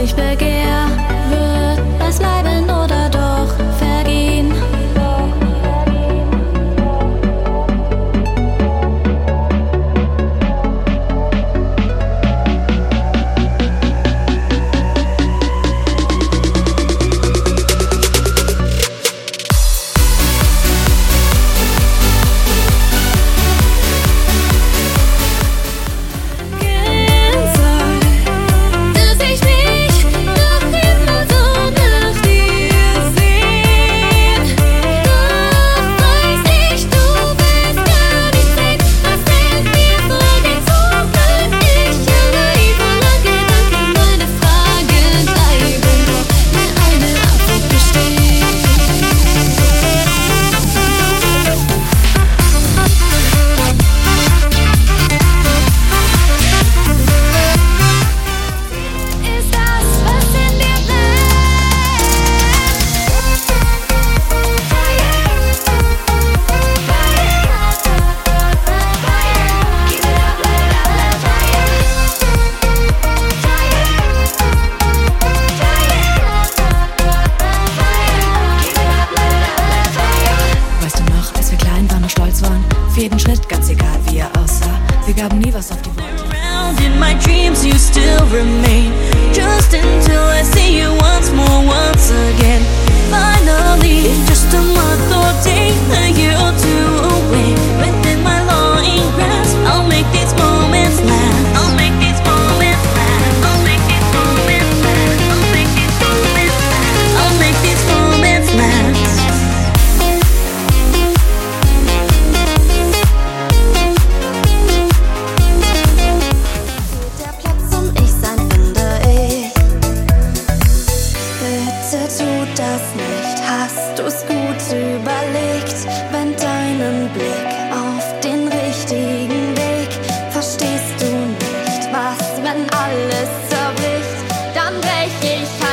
ich begegne. jeden Schritt, ganz egal wie er aussah. Wir gaben nie was auf die Worte. In my dreams you still remain Just until I see you once more, once again überlegt, wenn deinen Blick auf den richtigen Weg. Verstehst du nicht, was, wenn alles zerbricht, dann brech ich halt.